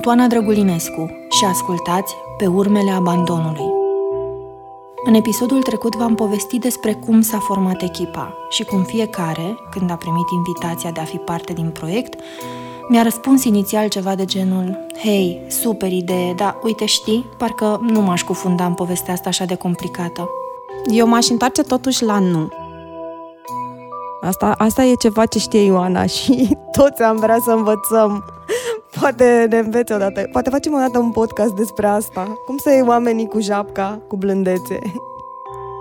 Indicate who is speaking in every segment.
Speaker 1: Sunt Oana Drăgulinescu și ascultați Pe urmele abandonului. În episodul trecut v-am povestit despre cum s-a format echipa și cum fiecare, când a primit invitația de a fi parte din proiect, mi-a răspuns inițial ceva de genul Hei, super idee, dar uite știi, parcă nu m-aș cufunda în povestea asta așa de complicată.
Speaker 2: Eu m-aș întoarce totuși la nu. Asta, asta e ceva ce știe Ioana și toți am vrea să învățăm. Poate ne înveți odată. Poate facem odată un podcast despre asta. Cum să iei oamenii cu japca, cu blândețe.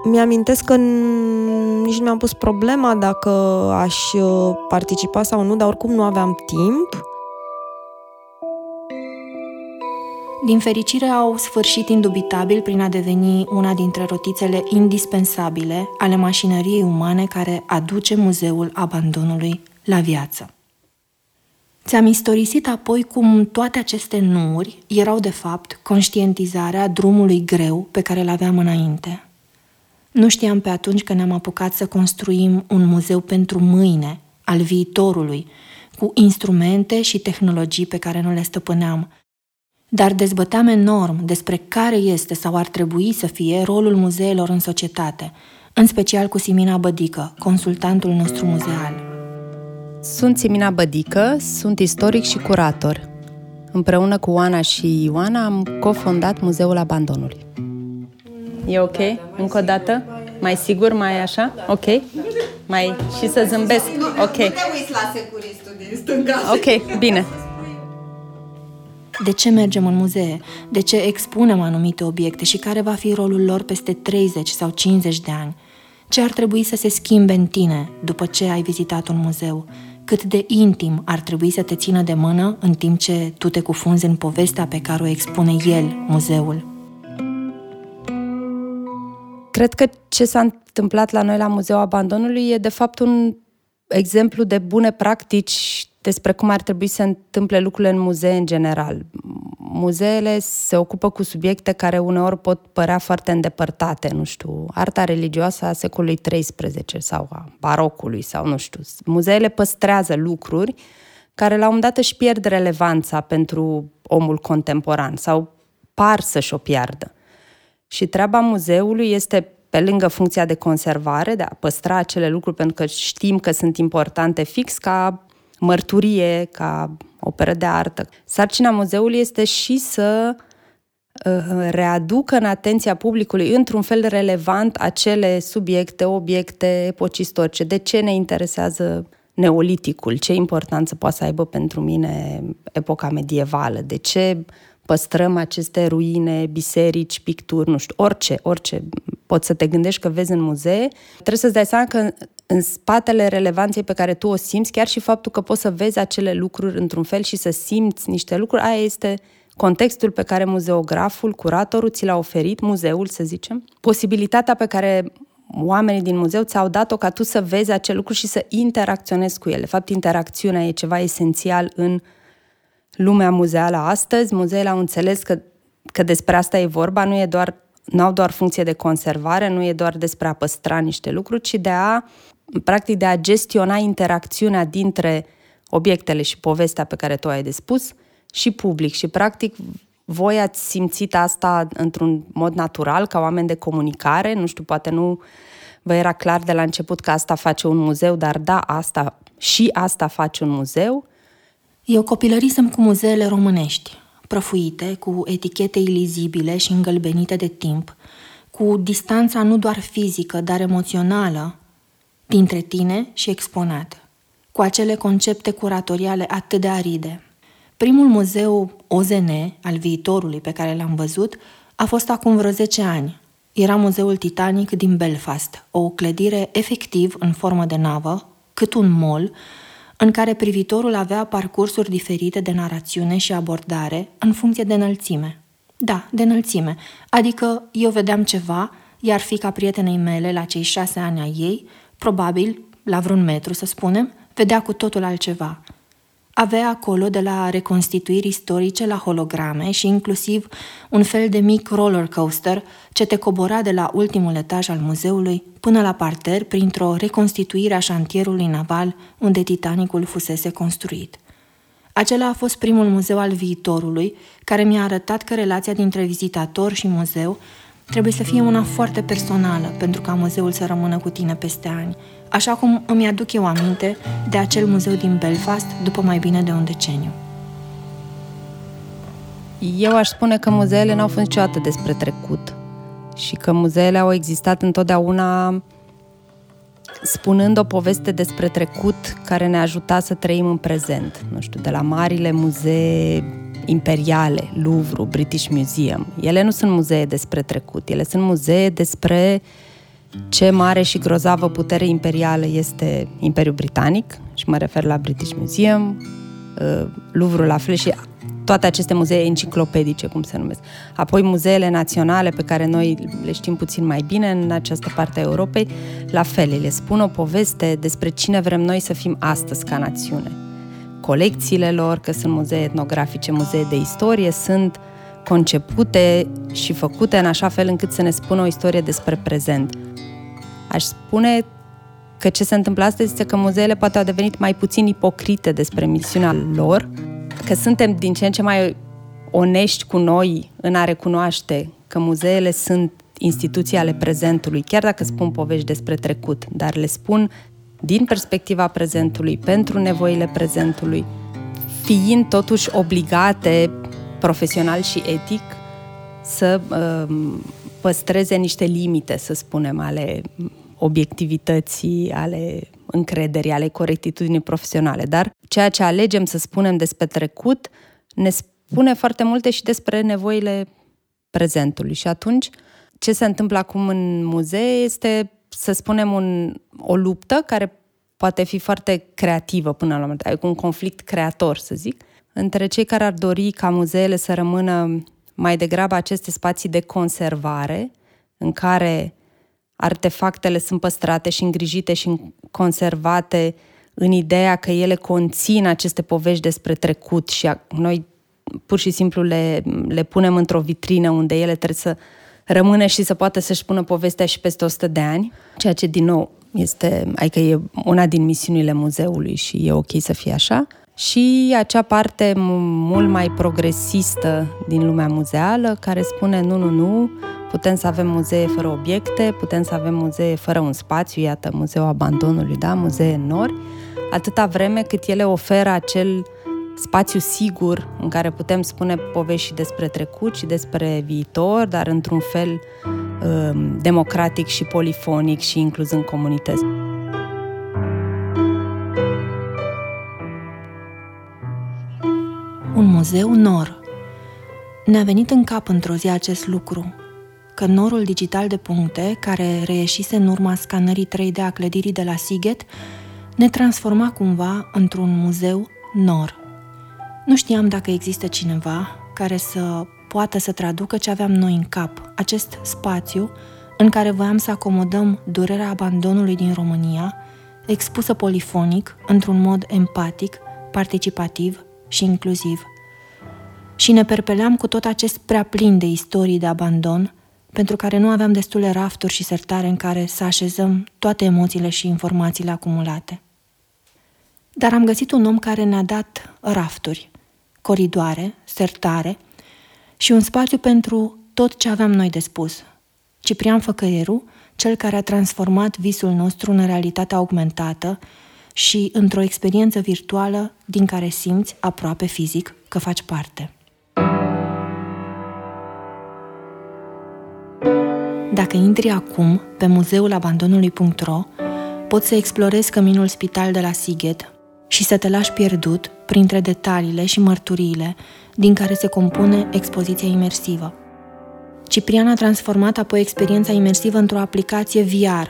Speaker 2: Mi-amintesc că nici nu mi-am pus problema dacă aș uh, participa sau nu, dar oricum nu aveam timp.
Speaker 1: Din fericire au sfârșit indubitabil prin a deveni una dintre rotițele indispensabile ale mașinăriei umane care aduce muzeul abandonului la viață. Ți-am istorisit apoi cum toate aceste nuuri erau de fapt conștientizarea drumului greu pe care îl aveam înainte. Nu știam pe atunci că ne-am apucat să construim un muzeu pentru mâine, al viitorului, cu instrumente și tehnologii pe care nu le stăpâneam – dar dezbăteam enorm despre care este sau ar trebui să fie rolul muzeelor în societate, în special cu Simina Bădică, consultantul nostru muzeal.
Speaker 3: Sunt Simina Bădică, sunt istoric și curator. Împreună cu Oana și Ioana am cofondat Muzeul Abandonului. E ok? Încă o dată? Mai sigur? Mai așa? Ok? Mai și să zâmbesc? Ok. Nu
Speaker 4: te uiți la securistul din stânga.
Speaker 3: Ok, bine
Speaker 1: de ce mergem în muzee, de ce expunem anumite obiecte și care va fi rolul lor peste 30 sau 50 de ani. Ce ar trebui să se schimbe în tine după ce ai vizitat un muzeu? Cât de intim ar trebui să te țină de mână în timp ce tu te cufunzi în povestea pe care o expune el, muzeul?
Speaker 3: Cred că ce s-a întâmplat la noi la Muzeul Abandonului e de fapt un exemplu de bune practici despre cum ar trebui să se întâmple lucrurile în muzee în general. Muzeele se ocupă cu subiecte care uneori pot părea foarte îndepărtate, nu știu, arta religioasă a secolului XIII sau a barocului sau nu știu. Muzeele păstrează lucruri care la un moment dat își pierd relevanța pentru omul contemporan sau par să-și o piardă. Și treaba muzeului este pe lângă funcția de conservare, de a păstra acele lucruri pentru că știm că sunt importante fix ca mărturie, ca operă de artă. Sarcina muzeului este și să uh, readucă în atenția publicului într-un fel relevant acele subiecte, obiecte, epoci istorice. De ce ne interesează neoliticul? Ce importanță poate să aibă pentru mine epoca medievală? De ce păstrăm aceste ruine, biserici, picturi, nu știu, orice, orice poți să te gândești că vezi în muzee, trebuie să-ți dai seama că în spatele relevanței pe care tu o simți, chiar și faptul că poți să vezi acele lucruri într-un fel și să simți niște lucruri, aia este contextul pe care muzeograful, curatorul ți l-a oferit, muzeul, să zicem, posibilitatea pe care oamenii din muzeu ți-au dat-o ca tu să vezi acele lucruri și să interacționezi cu ele. De fapt, interacțiunea e ceva esențial în lumea muzeală astăzi. Muzeele au înțeles că, că despre asta e vorba, nu e doar nu au doar funcție de conservare, nu e doar despre a păstra niște lucruri, ci de a, practic, de a gestiona interacțiunea dintre obiectele și povestea pe care tu ai de spus și public. Și, practic, voi ați simțit asta într-un mod natural, ca oameni de comunicare, nu știu, poate nu vă era clar de la început că asta face un muzeu, dar da, asta și asta face un muzeu.
Speaker 1: Eu copilărisem cu muzeele românești prăfuite, cu etichete ilizibile și îngălbenite de timp, cu distanța nu doar fizică, dar emoțională dintre tine și exponat, cu acele concepte curatoriale atât de aride. Primul muzeu OZN al viitorului pe care l-am văzut a fost acum vreo 10 ani. Era muzeul Titanic din Belfast, o clădire efectiv în formă de navă, cât un mol, în care privitorul avea parcursuri diferite de narațiune și abordare în funcție de înălțime. Da, de înălțime, adică eu vedeam ceva, iar fica prietenei mele, la cei șase ani ai ei, probabil, la vreun metru să spunem, vedea cu totul altceva – avea acolo de la reconstituiri istorice la holograme și inclusiv un fel de mic roller coaster ce te cobora de la ultimul etaj al muzeului până la parter printr-o reconstituire a șantierului naval unde Titanicul fusese construit. Acela a fost primul muzeu al viitorului, care mi-a arătat că relația dintre vizitator și muzeu trebuie să fie una foarte personală pentru ca muzeul să rămână cu tine peste ani, așa cum îmi aduc eu aminte de acel muzeu din Belfast după mai bine de un deceniu.
Speaker 3: Eu aș spune că muzeele n-au fost niciodată despre trecut și că muzeele au existat întotdeauna spunând o poveste despre trecut care ne ajuta să trăim în prezent. Nu știu, de la marile muzee imperiale, Louvre, British Museum. Ele nu sunt muzee despre trecut, ele sunt muzee despre ce mare și grozavă putere imperială este Imperiul Britanic, și mă refer la British Museum, uh, Louvre la fel și toate aceste muzee enciclopedice, cum se numesc. Apoi muzeele naționale, pe care noi le știm puțin mai bine în această parte a Europei, la fel, le spun o poveste despre cine vrem noi să fim astăzi ca națiune. Colecțiile lor, că sunt muzee etnografice, muzee de istorie, sunt concepute și făcute în așa fel încât să ne spună o istorie despre prezent. Aș spune că ce se întâmplă astăzi este că muzeele poate au devenit mai puțin ipocrite despre misiunea lor, că suntem din ce în ce mai onești cu noi în a recunoaște că muzeele sunt instituții ale prezentului, chiar dacă spun povești despre trecut, dar le spun din perspectiva prezentului, pentru nevoile prezentului, fiind totuși obligate profesional și etic să uh, păstreze niște limite, să spunem, ale obiectivității, ale încrederii, ale corectitudinii profesionale. Dar ceea ce alegem să spunem despre trecut ne spune foarte multe și despre nevoile prezentului. Și atunci, ce se întâmplă acum în muzee este, să spunem, un, o luptă care poate fi foarte creativă până la urmă, un conflict creator, să zic, între cei care ar dori ca muzeele să rămână mai degrabă aceste spații de conservare, în care artefactele sunt păstrate și îngrijite și conservate în ideea că ele conțin aceste povești despre trecut și noi pur și simplu le, le punem într-o vitrină unde ele trebuie să rămână și să poată să-și pună povestea și peste 100 de ani, ceea ce, din nou, este, adică e una din misiunile muzeului și e ok să fie așa. Și acea parte mult mai progresistă din lumea muzeală, care spune nu, nu, nu, Putem să avem muzee fără obiecte, putem să avem muzee fără un spațiu, iată, Muzeul Abandonului, da, muzee nori, atâta vreme cât ele oferă acel spațiu sigur în care putem spune povești și despre trecut și despre viitor, dar într-un fel um, democratic și polifonic și incluzând comunități.
Speaker 1: Un muzeu nor. Ne-a venit în cap într-o zi acest lucru, că norul digital de puncte, care reieșise în urma scanării 3D a clădirii de la Siget, ne transforma cumva într-un muzeu nor. Nu știam dacă există cineva care să poată să traducă ce aveam noi în cap, acest spațiu în care voiam să acomodăm durerea abandonului din România, expusă polifonic, într-un mod empatic, participativ și inclusiv. Și ne perpeleam cu tot acest prea plin de istorii de abandon, pentru care nu aveam destule rafturi și sertare în care să așezăm toate emoțiile și informațiile acumulate. Dar am găsit un om care ne-a dat rafturi, coridoare, sertare și un spațiu pentru tot ce aveam noi de spus. Ciprian Făcăieru, cel care a transformat visul nostru în realitate augmentată și într-o experiență virtuală din care simți aproape fizic că faci parte. Dacă intri acum pe muzeul abandonului.ro, poți să explorezi căminul spital de la Sighet și să te lași pierdut printre detaliile și mărturiile din care se compune expoziția imersivă. Ciprian a transformat apoi experiența imersivă într-o aplicație VR,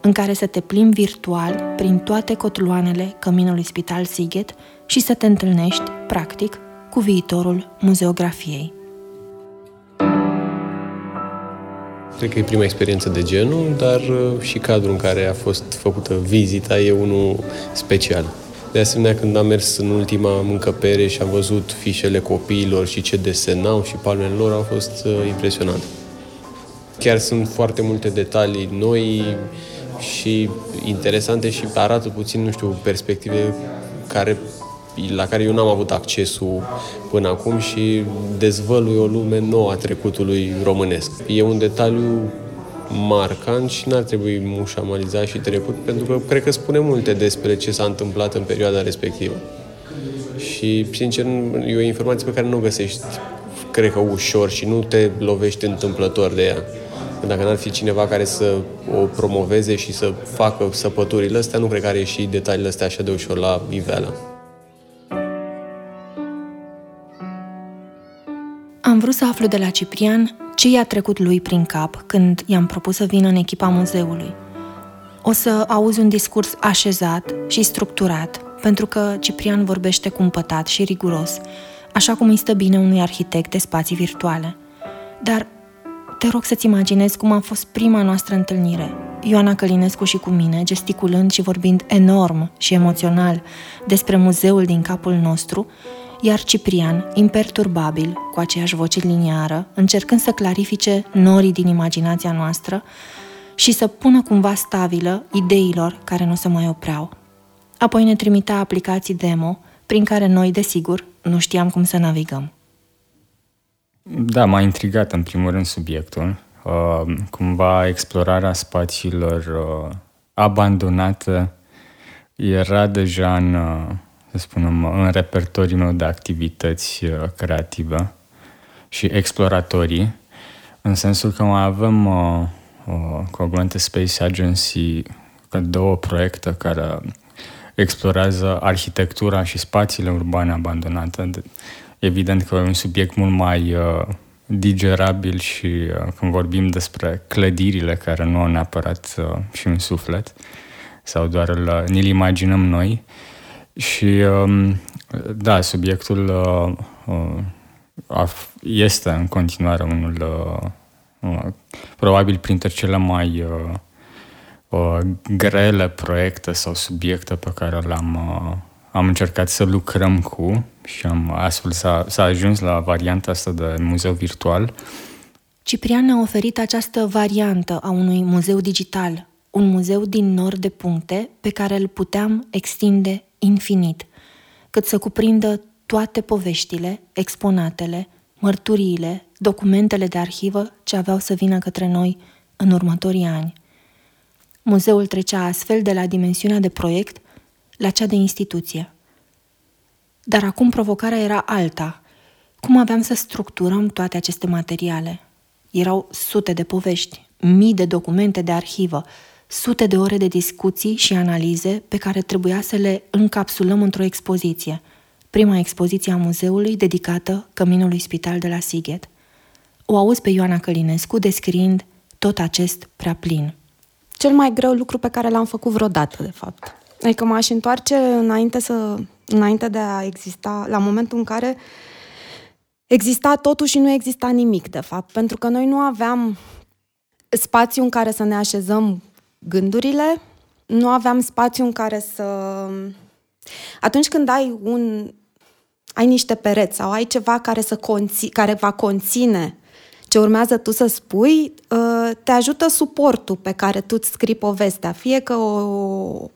Speaker 1: în care să te plimbi virtual prin toate cotloanele Căminului Spital Sighet și să te întâlnești, practic, cu viitorul muzeografiei.
Speaker 5: Cred că e prima experiență de genul, dar uh, și cadrul în care a fost făcută vizita e unul special. De asemenea, când am mers în ultima încăpere și am văzut fișele copiilor și ce desenau și palmele lor, au fost uh, impresionant. Chiar sunt foarte multe detalii noi și interesante și arată puțin, nu știu, perspective care la care eu n-am avut accesul până acum și dezvălui o lume nouă a trecutului românesc. E un detaliu marcant și n-ar trebui mușamalizat și trecut, pentru că cred că spune multe despre ce s-a întâmplat în perioada respectivă. Și, sincer, e o informație pe care nu o găsești, cred că, ușor și nu te lovești întâmplător de ea. Dacă n-ar fi cineva care să o promoveze și să facă săpăturile astea, nu cred că are și detaliile astea așa de ușor la iveală.
Speaker 1: Am vrut să aflu de la Ciprian ce i-a trecut lui prin cap când i-am propus să vină în echipa muzeului. O să auzi un discurs așezat și structurat, pentru că Ciprian vorbește cumpătat și riguros, așa cum îi stă bine unui arhitect de spații virtuale. Dar te rog să-ți imaginezi cum a fost prima noastră întâlnire. Ioana Călinescu și cu mine, gesticulând și vorbind enorm și emoțional despre muzeul din capul nostru, iar Ciprian, imperturbabil, cu aceeași voce liniară, încercând să clarifice norii din imaginația noastră și să pună cumva stabilă ideilor care nu se mai opreau. Apoi ne trimitea aplicații demo, prin care noi, desigur, nu știam cum să navigăm.
Speaker 6: Da, m-a intrigat în primul rând subiectul. Uh, cumva explorarea spațiilor uh, abandonate era deja în, uh, să spunem, în repertoriul meu de activități uh, creative și exploratorii, în sensul că mai avem uh, uh, cu Augmented Space Agency două proiecte care explorează arhitectura și spațiile urbane abandonate. Evident că e un subiect mult mai uh, digerabil și uh, când vorbim despre clădirile care nu au neapărat uh, și un suflet sau doar îl, ni-l imaginăm noi. Și um, da, subiectul uh, uh, este în continuare unul uh, uh, probabil printre cele mai uh, uh, grele proiecte sau subiecte pe care le-am uh, am încercat să lucrăm cu și am astfel s-a, s-a ajuns la varianta asta de muzeu virtual.
Speaker 1: Ciprian a oferit această variantă a unui muzeu digital, un muzeu din nord de puncte pe care îl puteam extinde infinit, cât să cuprindă toate poveștile, exponatele, mărturiile, documentele de arhivă ce aveau să vină către noi în următorii ani. Muzeul trecea astfel de la dimensiunea de proiect la cea de instituție. Dar acum provocarea era alta. Cum aveam să structurăm toate aceste materiale? Erau sute de povești, mii de documente de arhivă, sute de ore de discuții și analize pe care trebuia să le încapsulăm într-o expoziție. Prima expoziție a muzeului dedicată Căminului Spital de la Sighet. O auzi pe Ioana Călinescu descriind tot acest prea plin.
Speaker 2: Cel mai greu lucru pe care l-am făcut vreodată, de fapt. Adică m-aș întoarce înainte, să, înainte de a exista, la momentul în care exista totul și nu exista nimic, de fapt. Pentru că noi nu aveam spațiu în care să ne așezăm gândurile, nu aveam spațiu în care să... Atunci când ai un... ai niște pereți sau ai ceva care, să conți, care va conține ce urmează tu să spui, ă, te ajută suportul pe care tu îți scrii povestea. Fie că o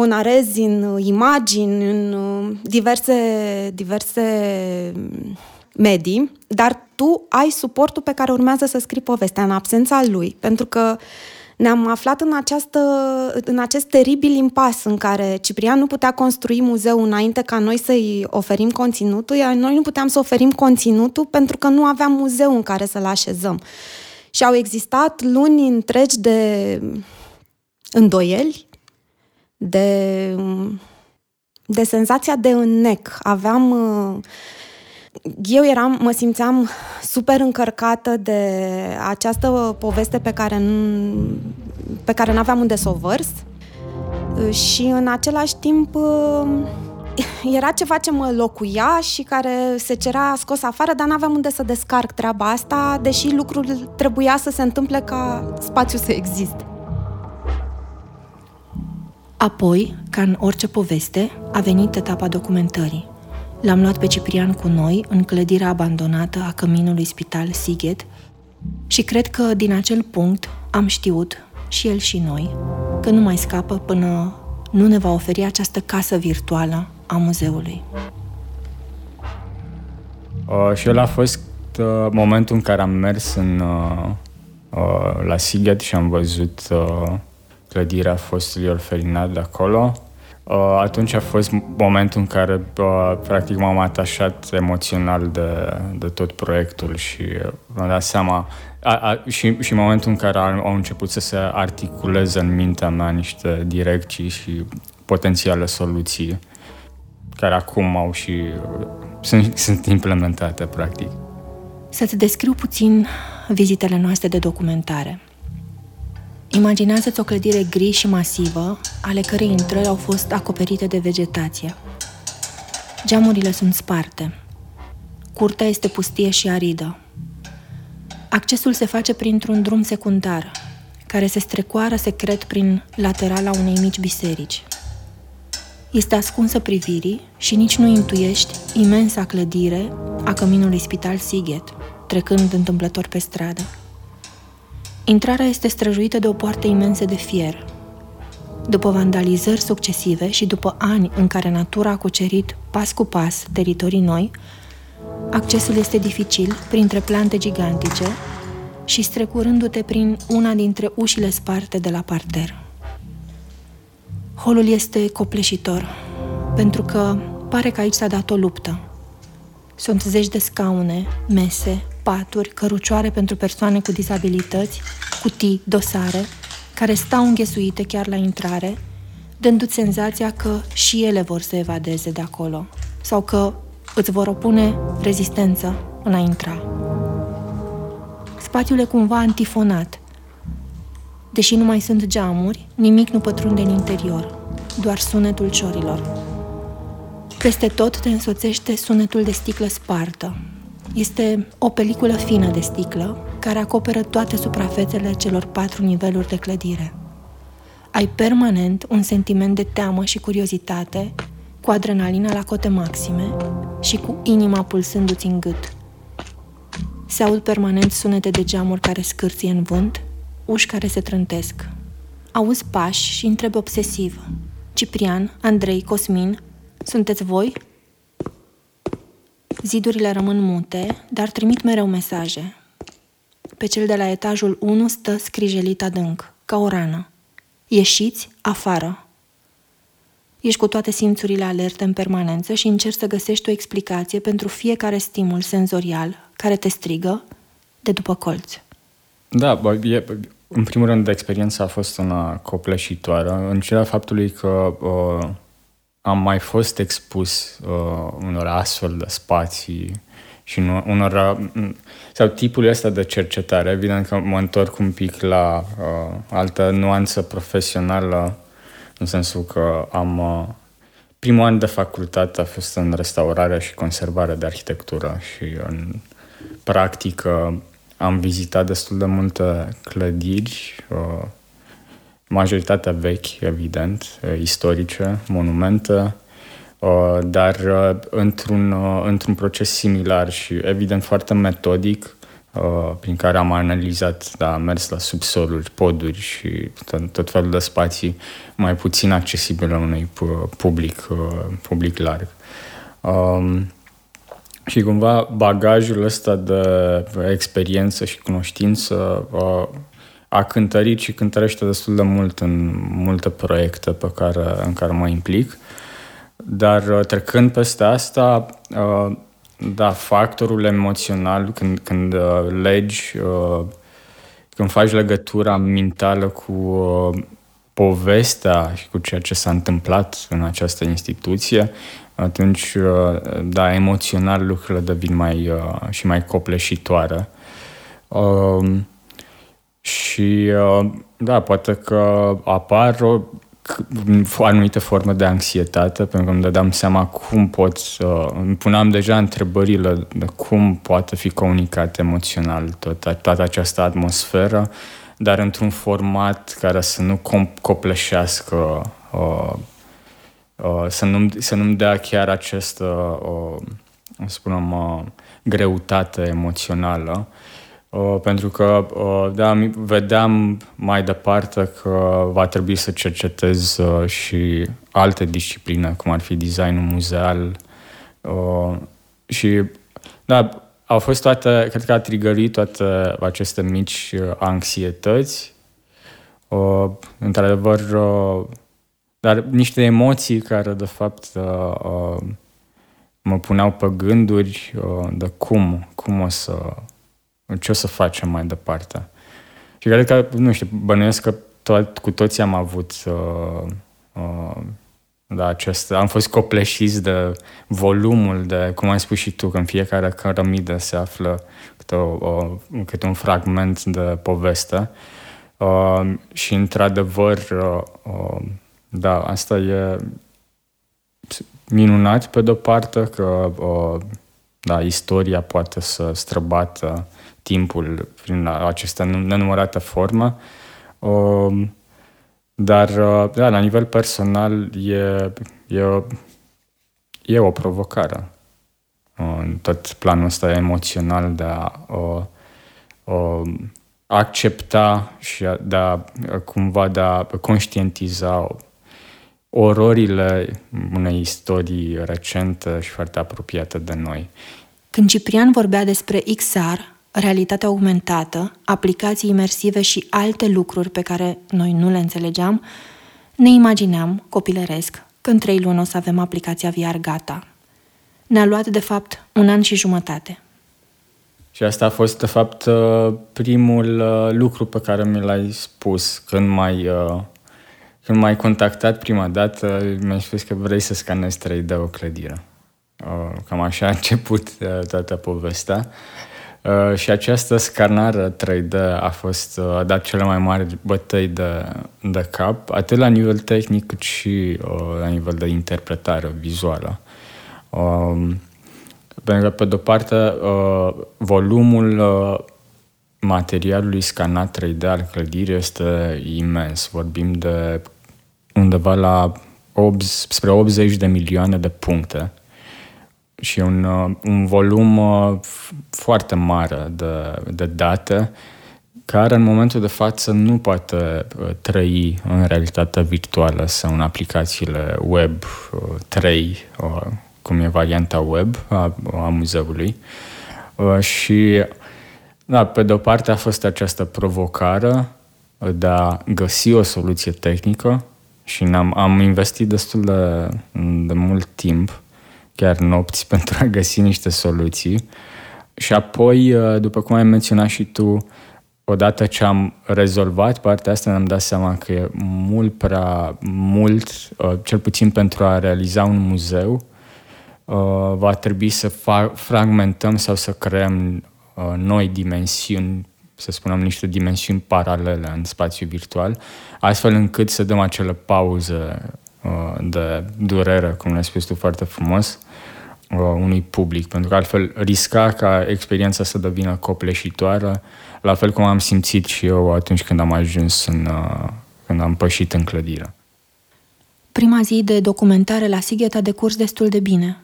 Speaker 2: o narezi în imagini, în uh, diverse, diverse medii, dar tu ai suportul pe care urmează să scrii povestea în absența lui, pentru că ne-am aflat în, această, în acest teribil impas în care Ciprian nu putea construi muzeu înainte ca noi să-i oferim conținutul, iar noi nu puteam să oferim conținutul pentru că nu aveam muzeu în care să-l așezăm. Și au existat luni întregi de îndoieli, de, de senzația de înnec. Aveam... Eu eram, mă simțeam super încărcată de această poveste pe care, nu, pe care nu aveam unde să o vărs și în același timp era ceva ce mă locuia și care se cerea scos afară, dar n-aveam unde să descarc treaba asta, deși lucrul trebuia să se întâmple ca spațiu să existe.
Speaker 1: Apoi, ca în orice poveste, a venit etapa documentării. L-am luat pe Ciprian cu noi în clădirea abandonată a căminului spital Sighet și cred că din acel punct am știut, și el și noi, că nu mai scapă până nu ne va oferi această casă virtuală a muzeului.
Speaker 6: Uh, și el a fost uh, momentul în care am mers în, uh, uh, la Siget și am văzut uh, clădirea fostului orfelinat de acolo. Uh, atunci a fost momentul în care uh, practic m-am atașat emoțional de, de tot proiectul și uh, mi-am dat seama a, a, și, și momentul în care au început să se articuleze în mintea mea niște direcții și potențiale soluții care acum au și sunt, sunt implementate, practic.
Speaker 1: Să-ți descriu puțin vizitele noastre de documentare. Imaginează-ți o clădire gri și masivă, ale cărei intrări au fost acoperite de vegetație. Geamurile sunt sparte. Curtea este pustie și aridă. Accesul se face printr-un drum secundar, care se strecoară secret prin laterala unei mici biserici. Este ascunsă privirii și nici nu intuiești imensa clădire a căminului Spital Siget, trecând întâmplător pe stradă. Intrarea este străjuită de o poartă imensă de fier. După vandalizări succesive și după ani în care natura a cucerit pas cu pas teritorii noi, accesul este dificil printre plante gigantice și strecurându-te prin una dintre ușile sparte de la parter. Holul este copleșitor, pentru că pare că aici s-a dat o luptă. Sunt zeci de scaune, mese, paturi, cărucioare pentru persoane cu dizabilități, cutii, dosare, care stau înghesuite chiar la intrare, dându-ți senzația că și ele vor să evadeze de acolo sau că îți vor opune rezistență în a intra. Spațiul e cumva antifonat. Deși nu mai sunt geamuri, nimic nu pătrunde în interior, doar sunetul ciorilor. Peste tot te însoțește sunetul de sticlă spartă, este o peliculă fină de sticlă care acoperă toate suprafețele celor patru niveluri de clădire. Ai permanent un sentiment de teamă și curiozitate, cu adrenalina la cote maxime și cu inima pulsându-ți în gât. Se aud permanent sunete de geamuri care scârție în vânt, uși care se trântesc. Auzi pași și întrebi obsesiv. Ciprian, Andrei, Cosmin, sunteți voi? Zidurile rămân mute, dar trimit mereu mesaje. Pe cel de la etajul 1 stă scrijelit adânc, ca o rană. Ieșiți afară. Ești cu toate simțurile alerte în permanență și încerci să găsești o explicație pentru fiecare stimul senzorial care te strigă de după colț.
Speaker 6: Da, bă, e, în primul rând, experiența a fost una copleșitoare, în ciuda faptului că uh, am mai fost expus uh, unor astfel de spații și unor, uh, sau tipul ăsta de cercetare. Evident că mă întorc un pic la uh, altă nuanță profesională, în sensul că am uh, primul an de facultate a fost în restaurarea și conservarea de arhitectură și în practică am vizitat destul de multe clădiri, uh, majoritatea vechi, evident, istorice, monumente, dar într-un, într-un proces similar și evident foarte metodic, prin care am analizat, da, am mers la subsoluri, poduri și tot, tot felul de spații mai puțin accesibile unui public, public larg. Um, și cumva bagajul ăsta de experiență și cunoștință uh, a cântărit și cântărește destul de mult în multe proiecte pe care, în care mă implic. Dar uh, trecând peste asta, uh, da, factorul emoțional, când, când uh, legi, când faci legătura mentală cu povestea și cu ceea ce s-a întâmplat în această instituție, atunci, da, emoțional lucrurile devin mai și mai copleșitoare. Și uh, da, poate că apar o anumite forme de anxietate, pentru că îmi dădeam seama cum pot să... Îmi puneam deja întrebările de cum poate fi comunicat emoțional tot, toată această atmosferă, dar într-un format care să nu copleșească, uh, uh, să, nu, să nu-mi dea chiar această, uh, spunem, uh, greutate emoțională. Uh, pentru că uh, da, vedeam mai departe că va trebui să cercetez uh, și alte discipline, cum ar fi designul muzeal și da, au fost toate, cred că a trigărit toate aceste mici anxietăți. Într-adevăr dar niște emoții care de fapt mă puneau pe gânduri de cum, cum o să ce o să facem mai departe? Și cred că, nu știu, bănuiesc că tot, cu toții am avut uh, uh, da, acest, am fost copleșiți de volumul, de, cum ai spus și tu, că în fiecare cărămidă se află câte, o, o, câte un fragment de poveste. Uh, și, într-adevăr, uh, uh, da, asta e minunat pe de-o parte, că uh, da, istoria poate să străbată timpul prin această nenumărată formă. Um, dar, uh, da, la nivel personal, e, e, o, e o provocare în tot planul ăsta emoțional de a o, o accepta și de a, cumva de a conștientiza ororile unei istorii recente și foarte apropiate de noi.
Speaker 1: Când Ciprian vorbea despre XR, realitatea augmentată, aplicații imersive și alte lucruri pe care noi nu le înțelegeam, ne imagineam, copilăresc, că în trei luni o să avem aplicația VR gata. Ne-a luat, de fapt, un an și jumătate.
Speaker 6: Și asta a fost, de fapt, uh, primul uh, lucru pe care mi l-ai spus când m-ai, uh, când m-ai contactat prima dată. Mi-ai spus că vrei să scanezi 3D o clădire. Cam așa a început toată povestea. Uh, și această scanare 3D a fost uh, a dat cele mai mari bătăi de, de cap, atât la nivel tehnic cât și uh, la nivel de interpretare vizuală. Uh, pentru că, pe de-o parte, uh, volumul uh, materialului scanat 3D al clădirii este imens. Vorbim de undeva la 8, spre 80 de milioane de puncte și un, uh, un volum uh, foarte mare de, de date care în momentul de față nu poate uh, trăi în realitatea virtuală sau în aplicațiile web 3, cum e varianta web a, a muzeului. Și, da, pe de o parte a fost această provocare de a găsi o soluție tehnică și am, am investit destul de, de mult timp chiar nopți pentru a găsi niște soluții. Și apoi, uh, după cum ai menționat și tu, odată ce am rezolvat partea asta, ne-am dat seama că e mult prea mult, uh, cel puțin pentru a realiza un muzeu, uh, va trebui să fragmentăm sau să creăm noi dimensiuni, să spunem niște dimensiuni paralele în spațiu virtual, astfel încât să dăm acele pauze de durere, cum ne-ai spus tu foarte frumos, Uh, unui public, pentru că altfel risca ca experiența să devină copleșitoare, la fel cum am simțit și eu atunci când am ajuns în, uh, când am pășit în clădire.
Speaker 1: Prima zi de documentare la Sighet a decurs destul de bine.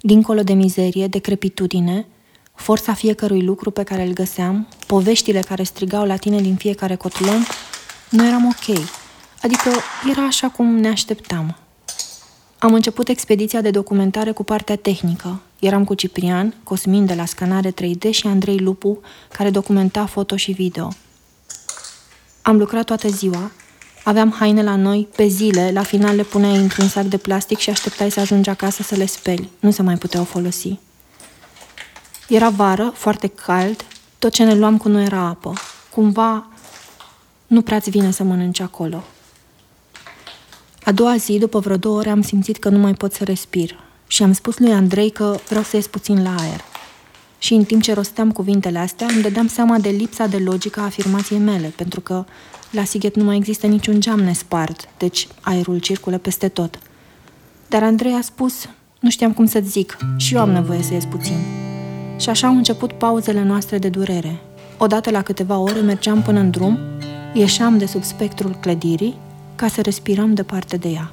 Speaker 1: Dincolo de mizerie, de crepitudine, forța fiecărui lucru pe care îl găseam, poveștile care strigau la tine din fiecare cotlon, nu eram ok. Adică era așa cum ne așteptam. Am început expediția de documentare cu partea tehnică. Eram cu Ciprian, Cosmin de la Scanare 3D și Andrei Lupu, care documenta foto și video. Am lucrat toată ziua, aveam haine la noi, pe zile, la final le puneai într-un sac de plastic și așteptai să ajungi acasă să le speli. Nu se mai puteau folosi. Era vară, foarte cald, tot ce ne luam cu noi era apă. Cumva nu prea-ți vine să mănânci acolo. A doua zi, după vreo două ore, am simțit că nu mai pot să respir și am spus lui Andrei că vreau să ies puțin la aer. Și în timp ce rosteam cuvintele astea, îmi dădeam seama de lipsa de logică a afirmației mele, pentru că la Sighet nu mai există niciun geam nespart, deci aerul circulă peste tot. Dar Andrei a spus, nu știam cum să-ți zic, și eu am nevoie să ies puțin. Și așa au început pauzele noastre de durere. Odată la câteva ore mergeam până în drum, ieșeam de sub spectrul clădirii ca să respirăm departe de ea.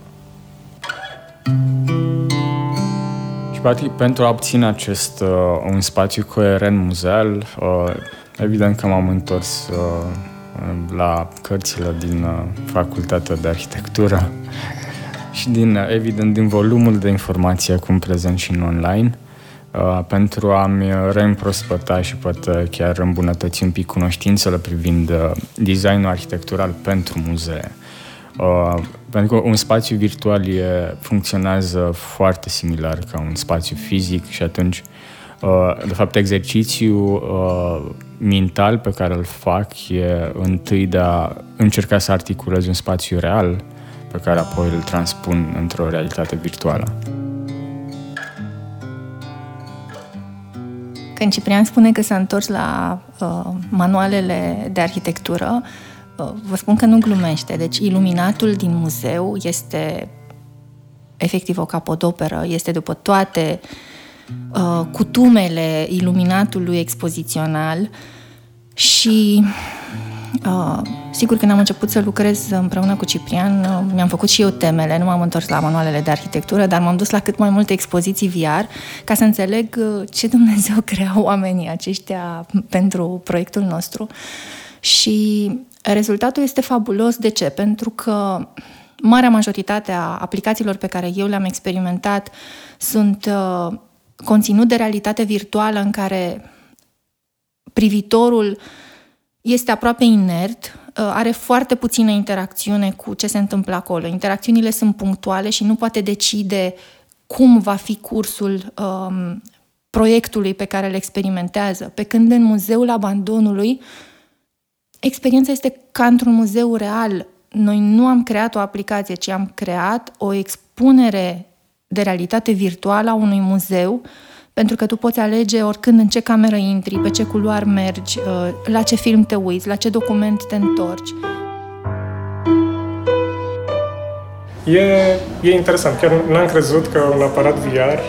Speaker 6: Și practic pentru a obține acest uh, un spațiu coerent muzeal, uh, evident că m-am întors uh, la cărțile din uh, facultatea de arhitectură și din, evident, din volumul de informații acum prezent și în online, uh, pentru a-mi reîmprospăta și poate chiar îmbunătăți un pic cunoștințele privind uh, designul arhitectural pentru muzee. Uh, pentru că un spațiu virtual e, funcționează foarte similar ca un spațiu fizic și atunci, uh, de fapt, exercițiul uh, mental pe care îl fac e întâi de a încerca să articulez un spațiu real pe care apoi îl transpun într-o realitate virtuală.
Speaker 1: Când Ciprian spune că s-a întors la uh, manualele de arhitectură, uh, vă spun că nu glumește. Deci iluminatul din muzeu este efectiv o capodoperă, este după toate uh, cutumele iluminatului expozițional și Uh, sigur, când am început să lucrez împreună cu Ciprian, uh, mi-am făcut și eu temele, nu m-am întors la manualele de arhitectură, dar m-am dus la cât mai multe expoziții VR ca să înțeleg uh, ce Dumnezeu crea oamenii aceștia pentru proiectul nostru. Și rezultatul este fabulos. De ce? Pentru că marea majoritate a aplicațiilor pe care eu le-am experimentat sunt uh, conținut de realitate virtuală în care privitorul uh, este aproape inert, uh, are foarte puțină interacțiune cu ce se întâmplă acolo. Interacțiunile sunt punctuale și nu poate decide cum va fi cursul um, proiectului pe care îl experimentează. Pe când în Muzeul Abandonului, experiența este ca într-un muzeu real. Noi nu am creat o aplicație, ci am creat o expunere de realitate virtuală a unui muzeu uh, pentru că tu poți alege oricând în ce cameră intri, pe ce culoar mergi, uh, la ce film te uiți, la ce document te întorci.
Speaker 7: E, e interesant. Chiar n-am crezut că un aparat VR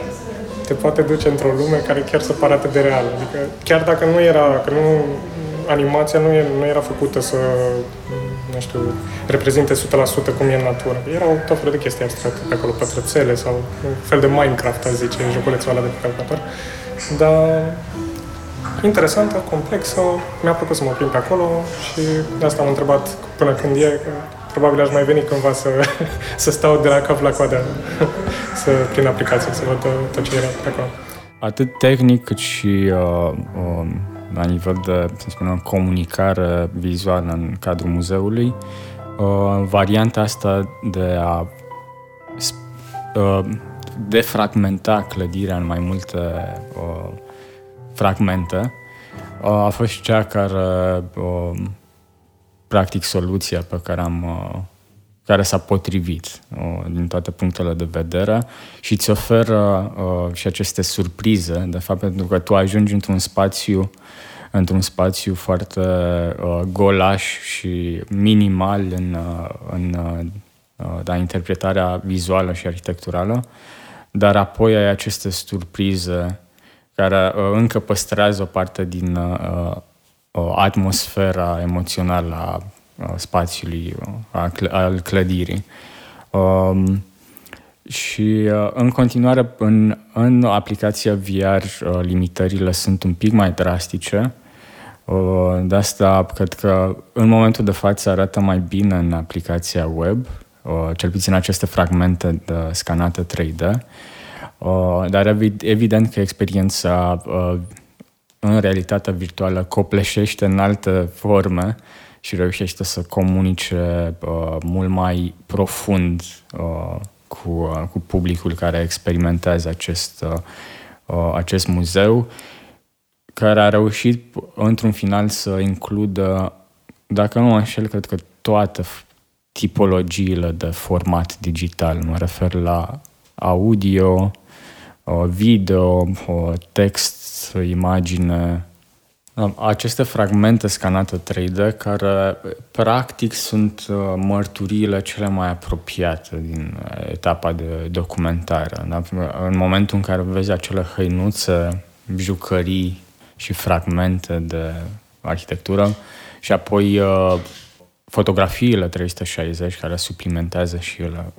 Speaker 7: te poate duce într-o lume care chiar să pară atât de reală. Adică chiar dacă nu era, că nu, animația nu, e, nu era făcută să nu știu, reprezinte 100% cum e în natură. Erau tot felul de chestii abstracte pe acolo, pătrățele sau un fel de Minecraft, aș zice, joculețul ăla de pe calculator. Dar interesantă, complexă, mi-a plăcut să mă prind pe acolo și de asta am întrebat până când e, că probabil aș mai veni cândva să, să stau de la cap la coadă, să, prin aplicație, să văd tot ce era pe acolo.
Speaker 6: Atât tehnic cât și uh, uh, la nivel de, să spunem, comunicare vizuală în cadrul muzeului, uh, varianta asta de a uh, defragmenta clădirea în mai multe uh, fragmente uh, a fost cea care, uh, practic, soluția pe care am uh, care s-a potrivit uh, din toate punctele de vedere și îți oferă uh, și aceste surprize, de fapt, pentru că tu ajungi într-un spațiu într-un spațiu foarte uh, golaș și minimal în, uh, în uh, da, interpretarea vizuală și arhitecturală, dar apoi ai aceste surprize care uh, încă păstrează o parte din uh, uh, atmosfera emoțională a uh, spațiului, uh, a cl- al clădirii. Um, și uh, în continuare, în, în aplicația VR, uh, limitările sunt un pic mai drastice. Uh, de asta, cred că în momentul de față arată mai bine în aplicația web, cel puțin aceste fragmente de scanate 3D. Dar evident că experiența în realitatea virtuală copleșește în alte forme și reușește să comunice mult mai profund cu, uh, cu publicul care experimentează acest, uh, uh, acest muzeu, care a reușit într-un final să includă, dacă nu mă înșel, cred că toate tipologiile de format digital. Mă refer la audio, video, text, imagine, aceste fragmente scanate 3D care practic sunt uh, mărturiile cele mai apropiate din uh, etapa de documentare. Da? În momentul în care vezi acele hăinuțe, jucării și fragmente de arhitectură și apoi uh, fotografiile 360 care suplimentează și ele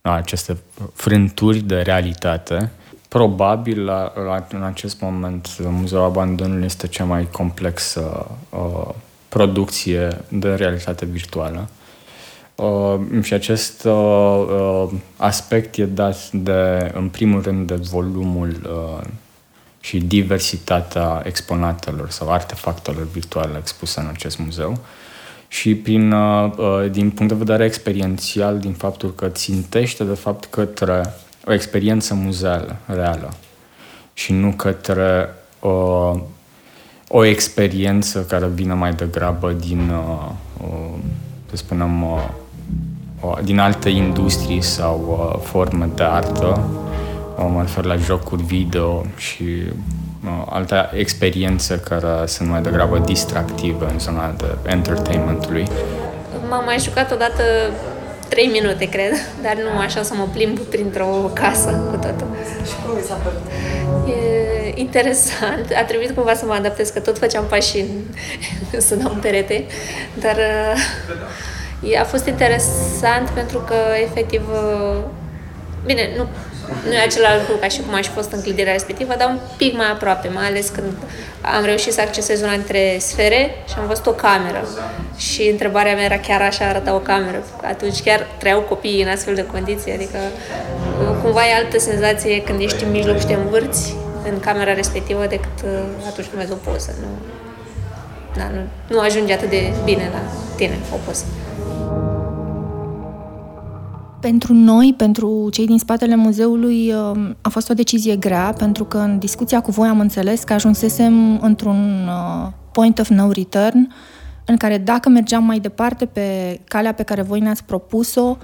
Speaker 6: aceste frânturi de realitate, probabil la, la, în acest moment Muzeul Abandonului este cea mai complexă uh, producție de realitate virtuală. Uh, și acest uh, uh, aspect e dat de, în primul rând, de volumul uh, și diversitatea exponatelor sau artefactelor virtuale expuse în acest muzeu și prin, uh, uh, din punct de vedere experiențial, din faptul că țintește de fapt către o experiență muzeală, reală și nu către uh, o experiență care vine mai degrabă din, uh, uh, să spunem, uh, uh, din alte industrii sau uh, forme de artă. Uh, mă refer la jocuri video și uh, alte experiențe care sunt mai degrabă distractive în zona de entertainmentului.
Speaker 8: M-am mai jucat odată 3 minute, cred, dar nu așa să mă plimb printr-o casă cu totul.
Speaker 2: Și cum mi s-a părut?
Speaker 8: E interesant. A trebuit cumva să mă adaptez, că tot făceam pași în, să dau un perete, dar uh, a fost interesant pentru că, efectiv, uh, bine, nu nu e același lucru ca și cum aș fi fost în clădirea respectivă, dar un pic mai aproape, mai ales când am reușit să accesez una dintre sfere și am văzut o cameră. Și întrebarea mea era chiar așa arăta o cameră. Atunci chiar trăiau copiii în astfel de condiții, adică cumva e altă senzație când ești în mijloc și te învârți în camera respectivă decât uh, atunci când vezi o poză. Nu, da, nu, nu ajunge atât de bine la tine o poză.
Speaker 1: Pentru noi, pentru cei din spatele muzeului, um, a fost o decizie grea, pentru că în discuția cu voi am înțeles că ajunsesem într-un uh, point of no return, în care dacă mergeam mai departe pe calea pe care voi ne-ați propus-o,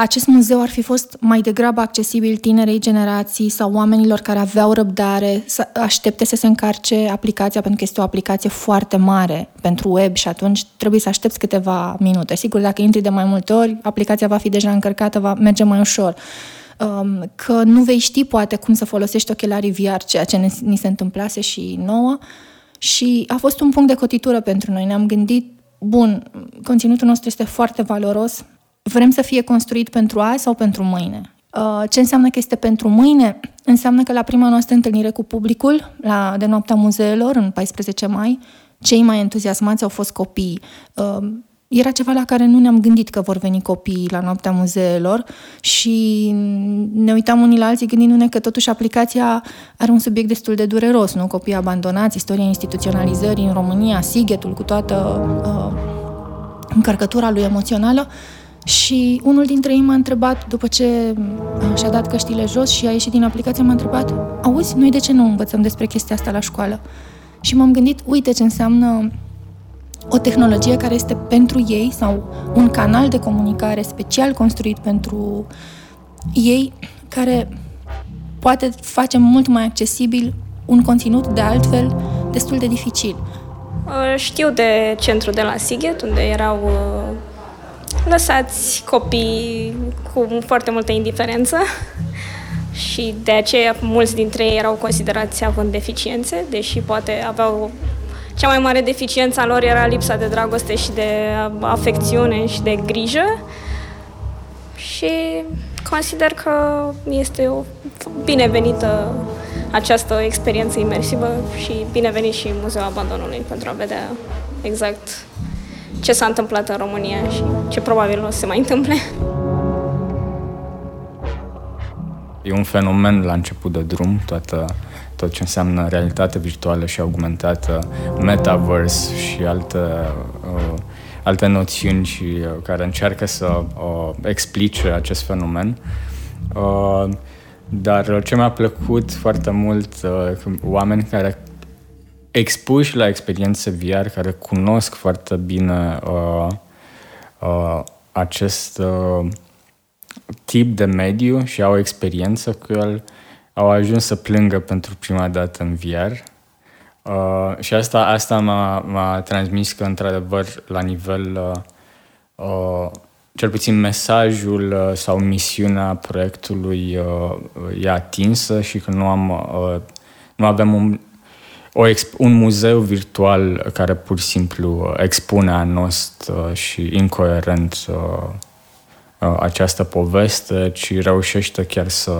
Speaker 1: acest muzeu ar fi fost mai degrabă accesibil tinerei generații sau oamenilor care aveau răbdare să aștepte să se încarce aplicația, pentru că este o aplicație foarte mare pentru web și atunci trebuie să aștepți câteva minute. Sigur, dacă intri de mai multe ori, aplicația va fi deja încărcată, va merge mai ușor. Um, că nu vei ști poate cum să folosești ochelarii VR, ceea ce ne, ni se întâmplase și nouă. Și a fost un punct de cotitură pentru noi. Ne-am gândit, bun, conținutul nostru este foarte valoros, vrem să fie construit pentru azi sau pentru mâine. Uh, ce înseamnă că este pentru mâine? Înseamnă că la prima noastră întâlnire cu publicul, la, de noaptea muzeelor, în 14 mai, cei mai entuziasmați au fost copii. Uh, era ceva la care nu ne-am gândit că vor veni copiii la noaptea muzeelor și ne uitam unii la alții gândindu-ne că totuși aplicația are un subiect destul de dureros, nu? Copii abandonați, istoria instituționalizării în România, Sighetul cu toată uh, încărcătura lui emoțională. Uh, și unul dintre ei m-a întrebat, după ce uh, și-a dat căștile jos și a ieșit din aplicație, m-a întrebat, auzi, noi de ce nu învățăm despre chestia asta la școală? Și m-am gândit, uite ce înseamnă o tehnologie care este pentru ei sau un canal de comunicare special construit pentru ei, care poate face mult mai accesibil un conținut de altfel destul de dificil.
Speaker 9: Uh, știu de centru de la Sighet, unde erau uh, lăsați copii cu foarte multă indiferență. Și de aceea mulți dintre ei erau considerați având deficiențe, deși poate aveau cea mai mare deficiență a lor era lipsa de dragoste și de afecțiune și de grijă. Și consider că este o binevenită această experiență imersivă și binevenit și Muzeul Abandonului pentru a vedea exact ce s-a întâmplat în România și ce probabil nu o să se mai întâmple.
Speaker 6: E un fenomen la început de drum, toată, tot ce înseamnă realitate virtuală și augmentată, metaverse și alte, uh, alte noțiuni și, uh, care încearcă să uh, explice acest fenomen. Uh, dar ce mi-a plăcut foarte mult, uh, oameni care expuși la experiențe VR care cunosc foarte bine uh, uh, acest uh, tip de mediu și au experiență cu el, au ajuns să plângă pentru prima dată în VR. Uh, și asta, asta m-a, m-a transmis că, într-adevăr, la nivel, uh, uh, cel puțin mesajul uh, sau misiunea proiectului uh, e atinsă și că nu am uh, nu avem un o exp- un muzeu virtual care pur și simplu expune anost uh, și incoerent uh, uh, această poveste, ci reușește chiar să,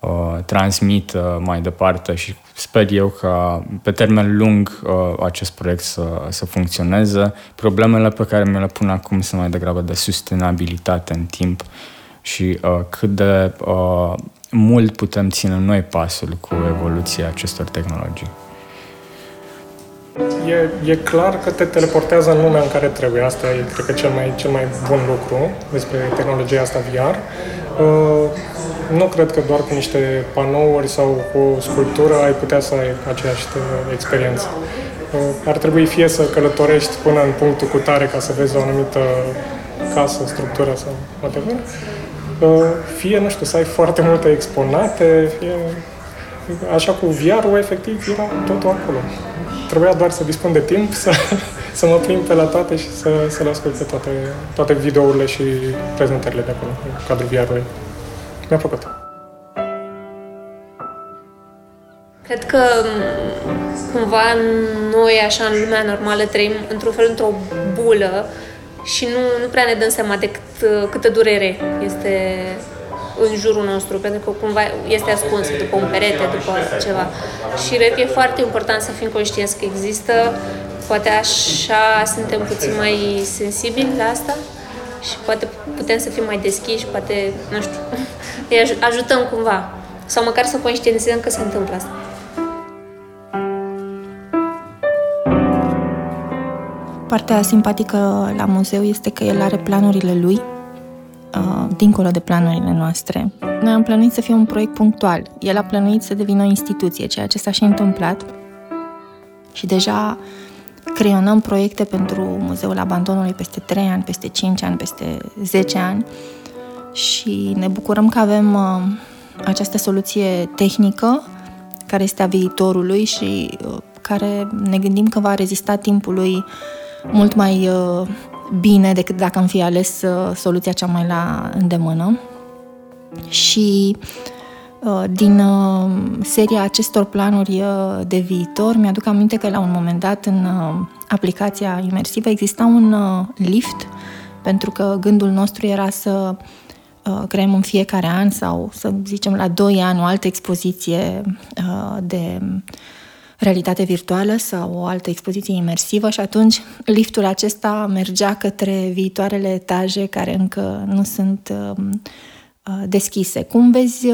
Speaker 6: uh, transmită mai departe și sper eu că pe termen lung uh, acest proiect să, să funcționeze. Problemele pe care mi le pun acum sunt mai degrabă de sustenabilitate în timp și uh, cât de uh, mult putem ține noi pasul cu evoluția acestor tehnologii.
Speaker 7: E, e clar că te teleportează în lumea în care trebuie. Asta e, cred că, cel mai, cel mai bun lucru despre tehnologia asta VR. Uh, nu cred că doar cu niște panouri sau cu o sculptură ai putea să ai aceeași experiență. Uh, ar trebui fie să călătorești până în punctul cu tare ca să vezi o anumită casă, structură sau whatever, uh, fie, nu știu, să ai foarte multe exponate, fie... Așa cu VR-ul, efectiv, era totul acolo. Trebuia doar să dispun de timp, să, să mă plimb pe la toate și să, să le ascult pe toate, toate videourile și prezentările de acolo, în cadrul VR-ului. Mi-a plăcut.
Speaker 8: Cred că cumva noi, așa, în lumea normală, trăim într-un fel într-o bulă și nu, nu prea ne dăm seama de cât, câtă durere este în jurul nostru, pentru că cumva este ascuns după un perete, după ceva. Și cred că e foarte important să fim conștienți că există, poate așa suntem puțin mai sensibili la asta și poate putem să fim mai deschiși, poate, nu știu, îi ajutăm cumva. Sau măcar să conștientizăm că se întâmplă asta.
Speaker 1: Partea simpatică la muzeu este că el are planurile lui, uh, dincolo de planurile noastre. Noi am plănuit să fie un proiect punctual. El a plănuit să devină o instituție, ceea ce s-a și întâmplat. Și deja creionăm proiecte pentru Muzeul Abandonului peste 3 ani, peste 5 ani, peste 10 ani și ne bucurăm că avem uh, această soluție tehnică care este a viitorului și uh, care ne gândim că va rezista timpului mult mai uh, bine decât dacă am fi ales uh, soluția cea mai la îndemână. Și uh, din uh, seria acestor planuri uh, de viitor, mi-aduc aminte că la un moment dat în uh, aplicația imersivă exista un uh, lift pentru că gândul nostru era să uh, creăm în fiecare an sau să zicem la 2 ani o altă expoziție uh, de realitate virtuală sau o altă expoziție imersivă și atunci liftul acesta mergea către viitoarele etaje care încă nu sunt uh, deschise. Cum vezi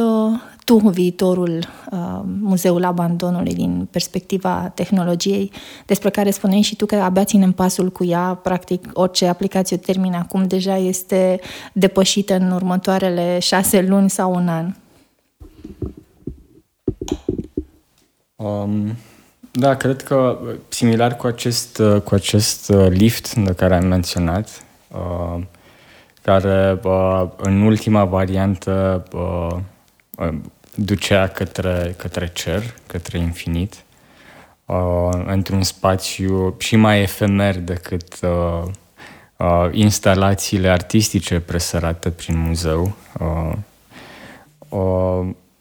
Speaker 1: tu viitorul uh, Muzeul Abandonului din perspectiva tehnologiei, despre care spuneai și tu că abia ținem pasul cu ea, practic orice aplicație o termină acum deja este depășită în următoarele șase luni sau un an?
Speaker 6: Um, da, cred că similar cu acest, cu acest lift de care am menționat, uh, care uh, în ultima variantă uh, ducea către, către cer, către infinit, uh, într-un spațiu și mai efemer decât uh, uh, instalațiile artistice presărate prin muzeu.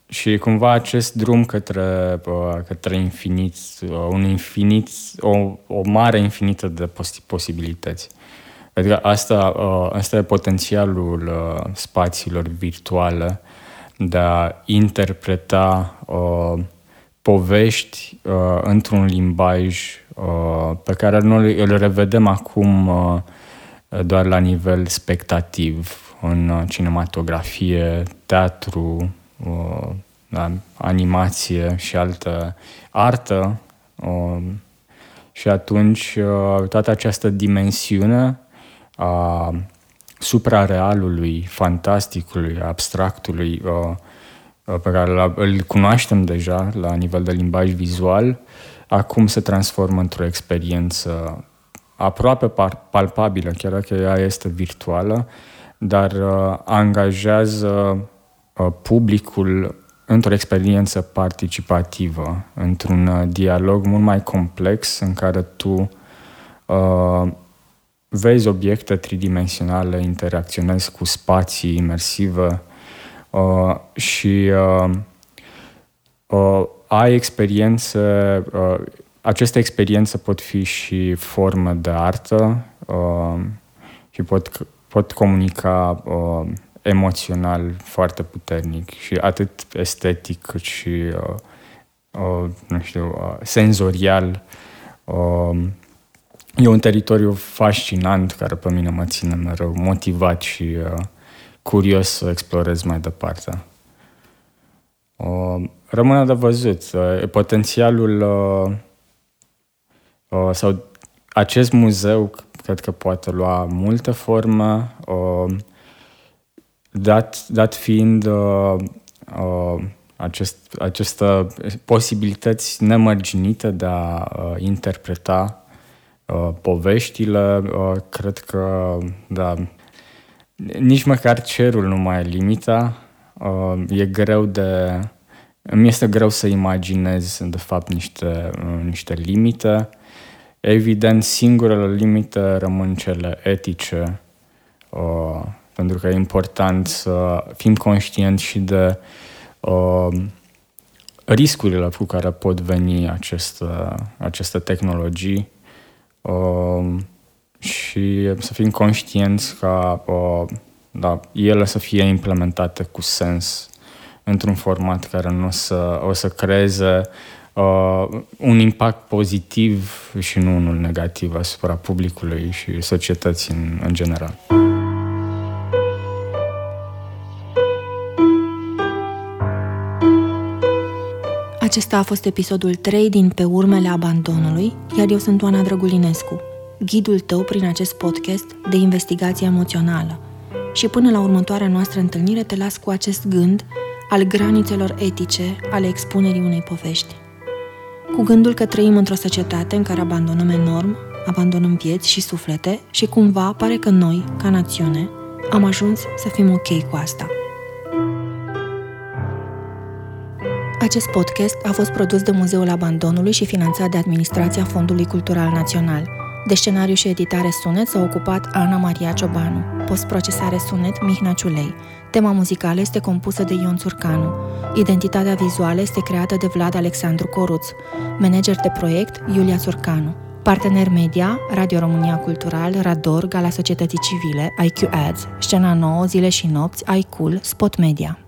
Speaker 6: Uh, uh, și cumva acest drum către, uh, către infinit, uh, un infinit, o, o mare infinită de pos- posibilități. Adică asta, uh, asta e potențialul uh, spațiilor virtuale de a interpreta uh, povești uh, într-un limbaj uh, pe care noi îl revedem acum uh, doar la nivel spectativ, în uh, cinematografie, teatru, uh, da, animație și altă artă. Uh, și atunci uh, toată această dimensiune a suprarealului, fantasticului, abstractului uh, uh, pe care îl cunoaștem deja la nivel de limbaj vizual, acum se transformă într-o experiență aproape palpabilă, chiar dacă ea este virtuală, dar uh, angajează publicul într-o experiență participativă, într-un dialog mult mai complex în care tu uh, vezi obiecte tridimensionale, interacționezi cu spații imersive uh, și uh, uh, ai experiențe, uh, aceste experiențe pot fi și forme de artă uh, și pot, pot comunica uh, emoțional foarte puternic și atât estetic cât și, uh, uh, nu știu, uh, senzorial. Uh, e un teritoriu fascinant care pe mine mă ține mereu motivat și uh, curios să explorez mai departe. Uh, rămâne de văzut. Uh, potențialul uh, uh, sau acest muzeu cred că poate lua multe forme, uh, dat, dat fiind uh, uh, acest, aceste posibilități nemărginite de a uh, interpreta uh, poveștile, uh, cred că da, nici măcar cerul nu mai e limita. Uh, e greu de... Mi este greu să imaginez, de fapt, niște, uh, niște limite. Evident, singurele limite rămân cele etice, uh, pentru că e important să fim conștienți și de uh, riscurile cu care pot veni aceste, aceste tehnologii uh, și să fim conștienți ca uh, da, ele să fie implementate cu sens într-un format care nu o să, o să creeze uh, un impact pozitiv și nu unul negativ asupra publicului și societății în, în general.
Speaker 1: Acesta a fost episodul 3 din Pe urmele abandonului, iar eu sunt Oana Drăgulinescu, ghidul tău prin acest podcast de investigație emoțională. Și până la următoarea noastră întâlnire te las cu acest gând al granițelor etice ale expunerii unei povești. Cu gândul că trăim într-o societate în care abandonăm enorm, abandonăm vieți și suflete și cumva pare că noi, ca națiune, am ajuns să fim ok cu asta. Acest podcast a fost produs de Muzeul Abandonului și finanțat de Administrația Fondului Cultural Național. De scenariu și editare sunet s-a ocupat Ana Maria Ciobanu. Postprocesare sunet Mihnea Ciulei. Tema muzicală este compusă de Ion Țurcanu. Identitatea vizuală este creată de Vlad Alexandru Coruț. Manager de proiect Iulia Țurcanu. Partener media, Radio România Cultural, Rador, Gala Societății Civile, IQ Ads, Scena 9, Zile și Nopți, iCool, Spot Media.